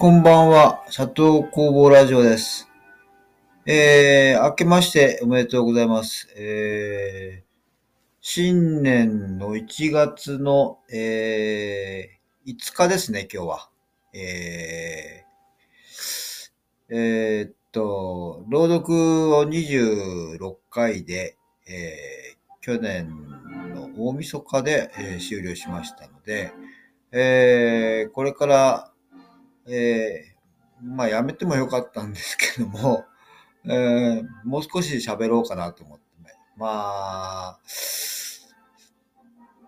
こんばんは、佐藤工房ラジオです。えー、明けましておめでとうございます。えー、新年の1月の、えー、5日ですね、今日は。えー、えーっと、朗読を26回で、えー、去年の大晦日で、えー終了しましたので、えー、これから、えー、まあやめてもよかったんですけども、えー、もう少し喋ろうかなと思ってね。まあ、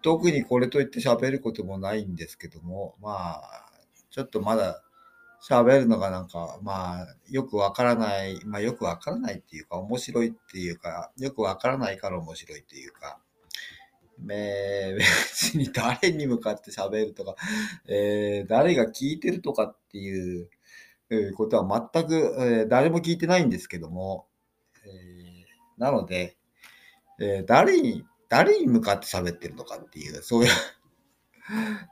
特にこれといって喋ることもないんですけども、まあ、ちょっとまだ喋るのがなんか、まあ、よくわからない、まあよくわからないっていうか、面白いっていうか、よくわからないから面白いっていうか、えー別に誰に向かって喋るとか、えー誰が聞いてるとかっっていうことは全く、え誰も聞いてないんですけども、えなので、え誰に、誰に向かって喋ってるのかっていう、そういう、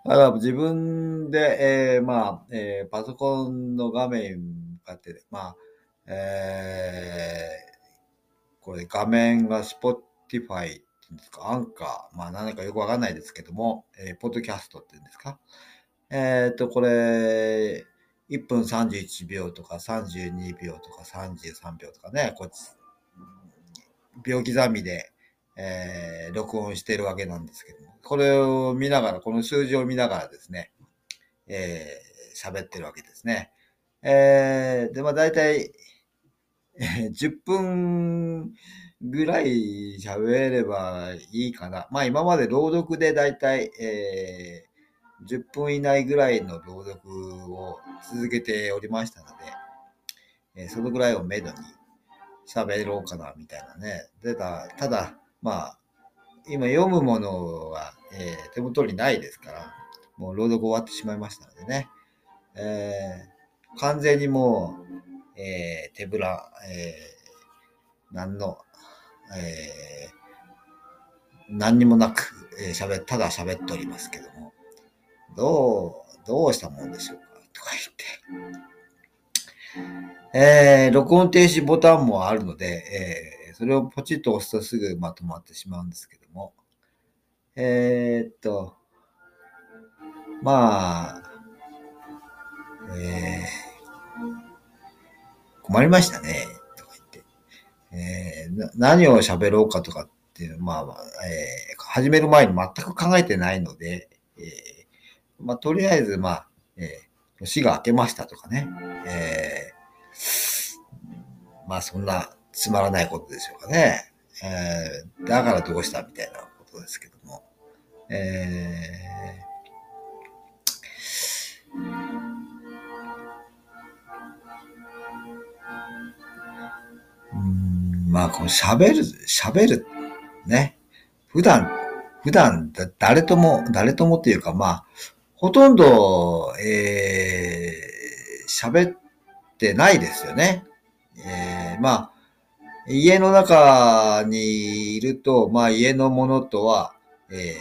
だから自分で、えーまあ、えーパソコンの画面に向かって、まあ、えーこれ画面が Spotify っていうんですか、アンカー、まあ何かよくわかんないですけども、えーポッドキャストっていうんですか。えっ、と、これ、1分31秒とか32秒とか33秒とかね、こっち、秒刻みで、えー録音してるわけなんですけども、これを見ながら、この数字を見ながらですね、えー喋ってるわけですね。えーで、まあ大体、えー10分ぐらい喋ればいいかな。まあ今まで朗読で大体、えー10分以内ぐらいの朗読を続けておりましたので、えーそのぐらいをめどに喋ろうかなみたいなね。でたただ、まあ、今読むものは、えー手元にないですから、もう朗読終わってしまいましたのでね。えー完全にもう、えー手ぶら、えー何の、えー何にもなく、えー喋ただ喋っておりますけども、どう、どうしたもんでしょうか？とか言って。えー録音停止ボタンもあるので、えーそれをポチッと押すとすぐまとまってしまうんですけども。えーっと、まあ、えー困りましたね、とか言って。えーな何を喋ろうかとかっていう、まあ、まあえー始める前に全く考えてないので、えーまあ、とりあえず、まあ、えー年が明けましたとかね、えーまあ、そんなつまらないことでしょうかね。えーだからどうしたみたいなことですけども。えーうんまあ、この喋る、喋る、ね。普段、普段だ、誰とも、誰ともっていうか、まあ、ほとんど、えー、喋ってないですよね。えー、まあ、家の中にいると、まあ、家のものとは、え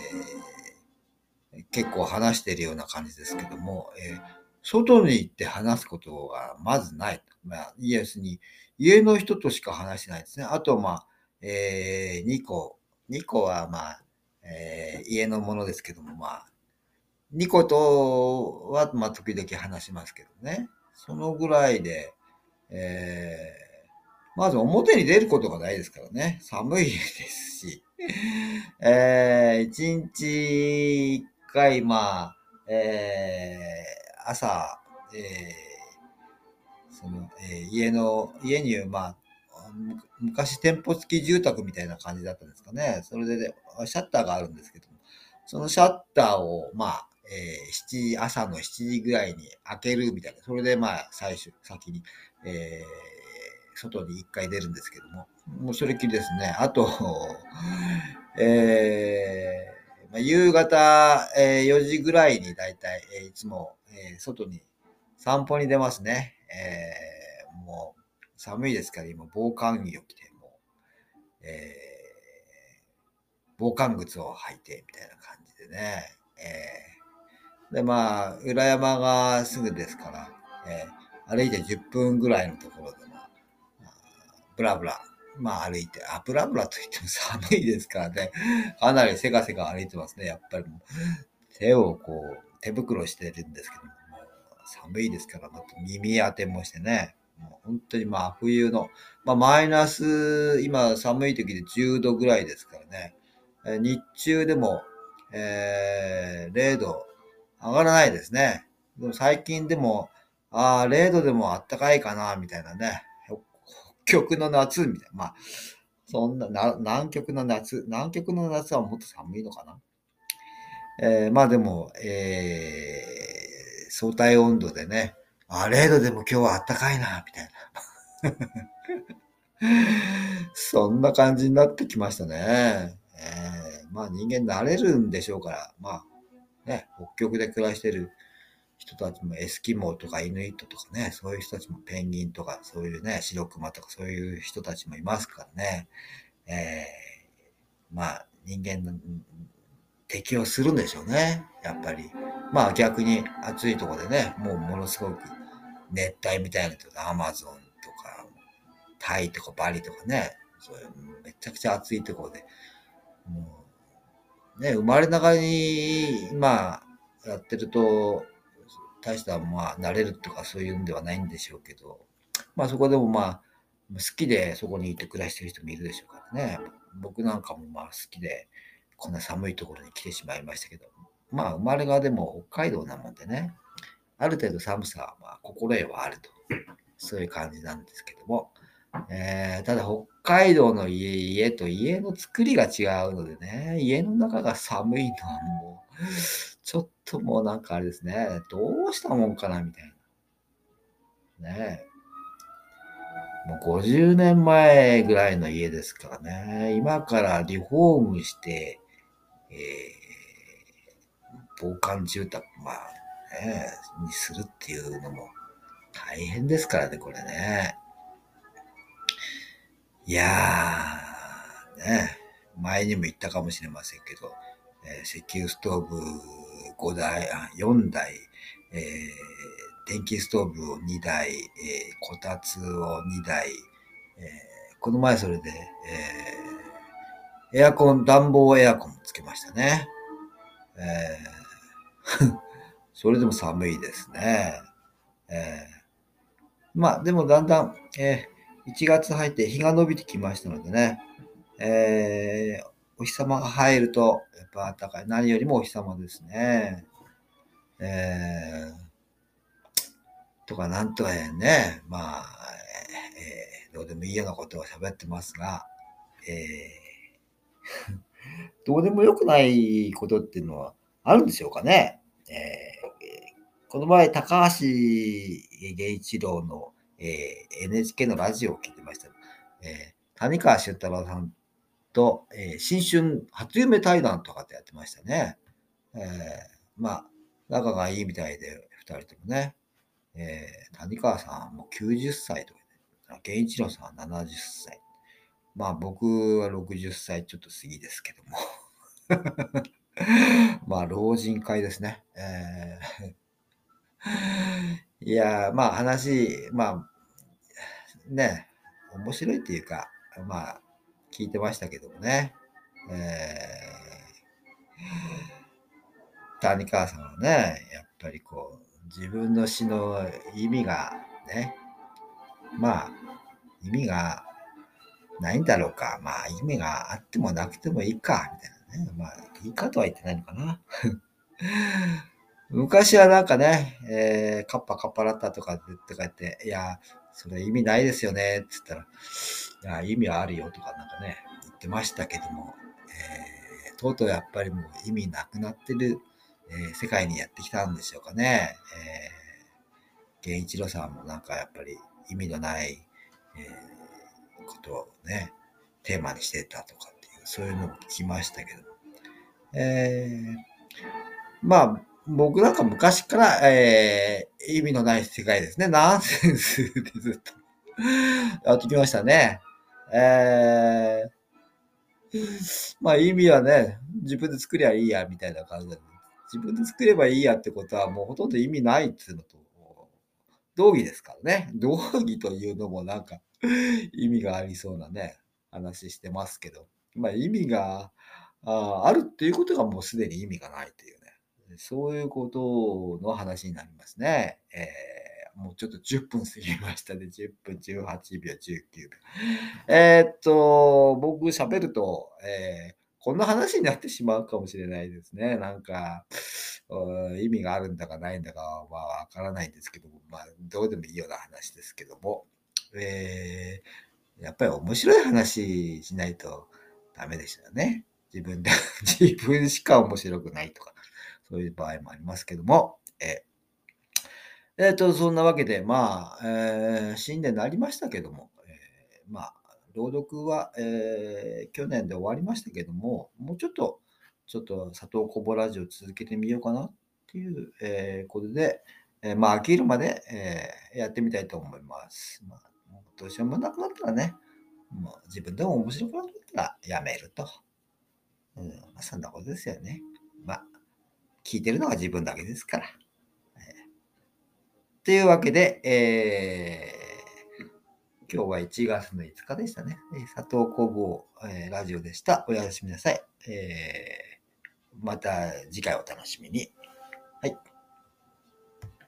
ー、結構話しているような感じですけども、えー外に行って話すことがまずない。まあ、イエスに、家の人としか話してないですね。あと、まあ、えー、2個。2個は、まあ、えー家のものですけども、まあ、2個とは、まあ、時々話しますけどね。そのぐらいで、えー、まず表に出ることがないですからね。寒いですし。えー、1日1回、まあ、えー朝、えーその、えー家の、家に、まあ、昔店舗付き住宅みたいな感じだったんですかね。それで、ね、シャッターがあるんですけども、そのシャッターを、まあ、えー7時、朝の7時ぐらいに開けるみたいな。それで、まあ、最初、先に、えー外に一回出るんですけども、もうそれっきりですね。あと、えーまあ、夕方、えー4時ぐらいにだいたい、えーいつも、えー外に散歩に出ますね。えーもう寒いですから今防寒着を着て、もう、えー防寒靴を履いてみたいな感じでね。えーで、まあ、裏山がすぐですから、えー、歩いて10分ぐらいのところでも、ブラブラ、まあ歩いて、あ、ブラブラと言っても寒いですからね、かなりせかせか歩いてますね、やっぱりもう。手をこう、手袋してるんですけども、寒いですから、また耳当てもしてね、もう本当にまあ冬の、まあマイナス、今寒い時で10度ぐらいですからね、日中でも、えー、0度上がらないですね。でも最近でも、ああ、0度でもあったかいかな、みたいなね。北極の夏、みたいな。まあ、そんなな、南極の夏、南極の夏はもっと寒いのかな。えー、まあでも、えー、相対温度でね、あ、0度でも今日はあったかいな、みたいな。そんな感じになってきましたね。えー、まあ人間慣れるんでしょうから、まあね、北極で暮らしてる人たちもエスキモーとかイヌイットとかね、そういう人たちもペンギンとか、そういうね、白熊とかそういう人たちもいますからね。えー、まあ人間の適応するんでしょうね。やっぱり。まあ逆に暑いとこでね、もうものすごく熱帯みたいなとアマゾンとか、タイとかバリとかね、そういうめちゃくちゃ暑いとこで、もう、ね、生まれながらに、まあ、やってると、大したまあ、慣れるとかそういうんではないんでしょうけど、まあそこでもまあ、好きでそこにいて暮らしてる人もいるでしょうからね。僕なんかもまあ好きで、こんな寒いところに来てしまいましたけど、まあ生まれがでも北海道なもんでね、ある程度寒さはまあ心得はあると、そういう感じなんですけども、えー、ただ北海道の家家と家の作りが違うのでね、家の中が寒いのはもう、ちょっともうなんかあれですね、どうしたもんかなみたいな。ねもう50年前ぐらいの家ですからね、今からリフォームして、えー、防寒住宅、まあね、にするっていうのも大変ですからね、これね。いやー、ね、前にも言ったかもしれませんけど、えー、石油ストーブ5台、あ4台、えー、電気ストーブを2台、えー、こたつを2台、えー、この前それで、えー、エアコン、暖房エアコンつけましたね。えー それでも寒いですね。えー、まあ、でもだんだん、えー、1月入って日が伸びてきましたのでね、えー、お日様が入ると、やっぱ暖かい。何よりもお日様ですね。えー、とかなんとかね、まあ、えー、どうでもいいようなことを喋ってますが、えー、どうでもよくないことっていうのはあるんでしょうかね。えーこの前、高橋源一郎の、えー、NHK のラジオを聞いてました。えー、谷川俊太郎さんと、えー、新春初夢対談とかってやってましたね。えー、まあ、仲がいいみたいで、二人ともね。えー、谷川さんも90歳とかで、源一郎さんは70歳。まあ僕は60歳ちょっと過ぎですけども。まあ老人会ですね。えーいや、まあ話、まあ、ね、面白いっていうか、まあ、聞いてましたけどもね。えー、谷川さんはね、やっぱりこう、自分の詩の意味がね、まあ、意味がないんだろうか。まあ、意味があってもなくてもいいか、みたいなね。まあ、いいかとは言ってないのかな。昔はなんかね、えー、カッパカッパラッタとかって書いて、いや、それ意味ないですよね、って言ったら、いや、意味はあるよとかなんかね、言ってましたけども、えー、とうとうやっぱりもう意味なくなってる、えー、世界にやってきたんでしょうかね。えー、源一郎さんもなんかやっぱり意味のない、えー、ことをね、テーマにしてたとかっていう、そういうのを聞きましたけど、えー、まあ、僕なんか昔から、えー、意味のない世界ですね。ナンセンスでずっとやってきましたね。えー、まあ意味はね、自分で作りゃいいや、みたいな感じで、自分で作ればいいやってことはもうほとんど意味ないっていうのと、道義ですからね。道義というのもなんか意味がありそうなね、話してますけど、まあ意味がああるっていうことがもうすでに意味がないという、そういうことの話になりますね。えー、もうちょっと10分過ぎましたね。10分、18秒、19秒。えー、っと、僕喋ると、えー、こんな話になってしまうかもしれないですね。なんか、意味があるんだかないんだかはわからないんですけども、まあ、どうでもいいような話ですけども、えー、やっぱり面白い話しないとダメでしたよね。自分で、自分しか面白くないとか、そういう場合もありますけども、えー、えー、と、そんなわけで、まあ、えー、新年になりましたけども、えー、まあ、朗読は、えー、去年で終わりましたけども、もうちょっと、ちょっと佐藤コボラジオ続けてみようかなっていう、えー、ことで、えー、まあ飽きるまで、えー、やってみたいと思います。まあ、どうしようもなくなったらね、もう自分でも面白くなったらやめると。うん、そんなことですよね。まあ、聞いてるのは自分だけですから。えー、というわけで、えー、今日は1月の5日でしたね。佐藤工房、えー、ラジオでした。おやすみなさい。えーまた次回お楽しみに。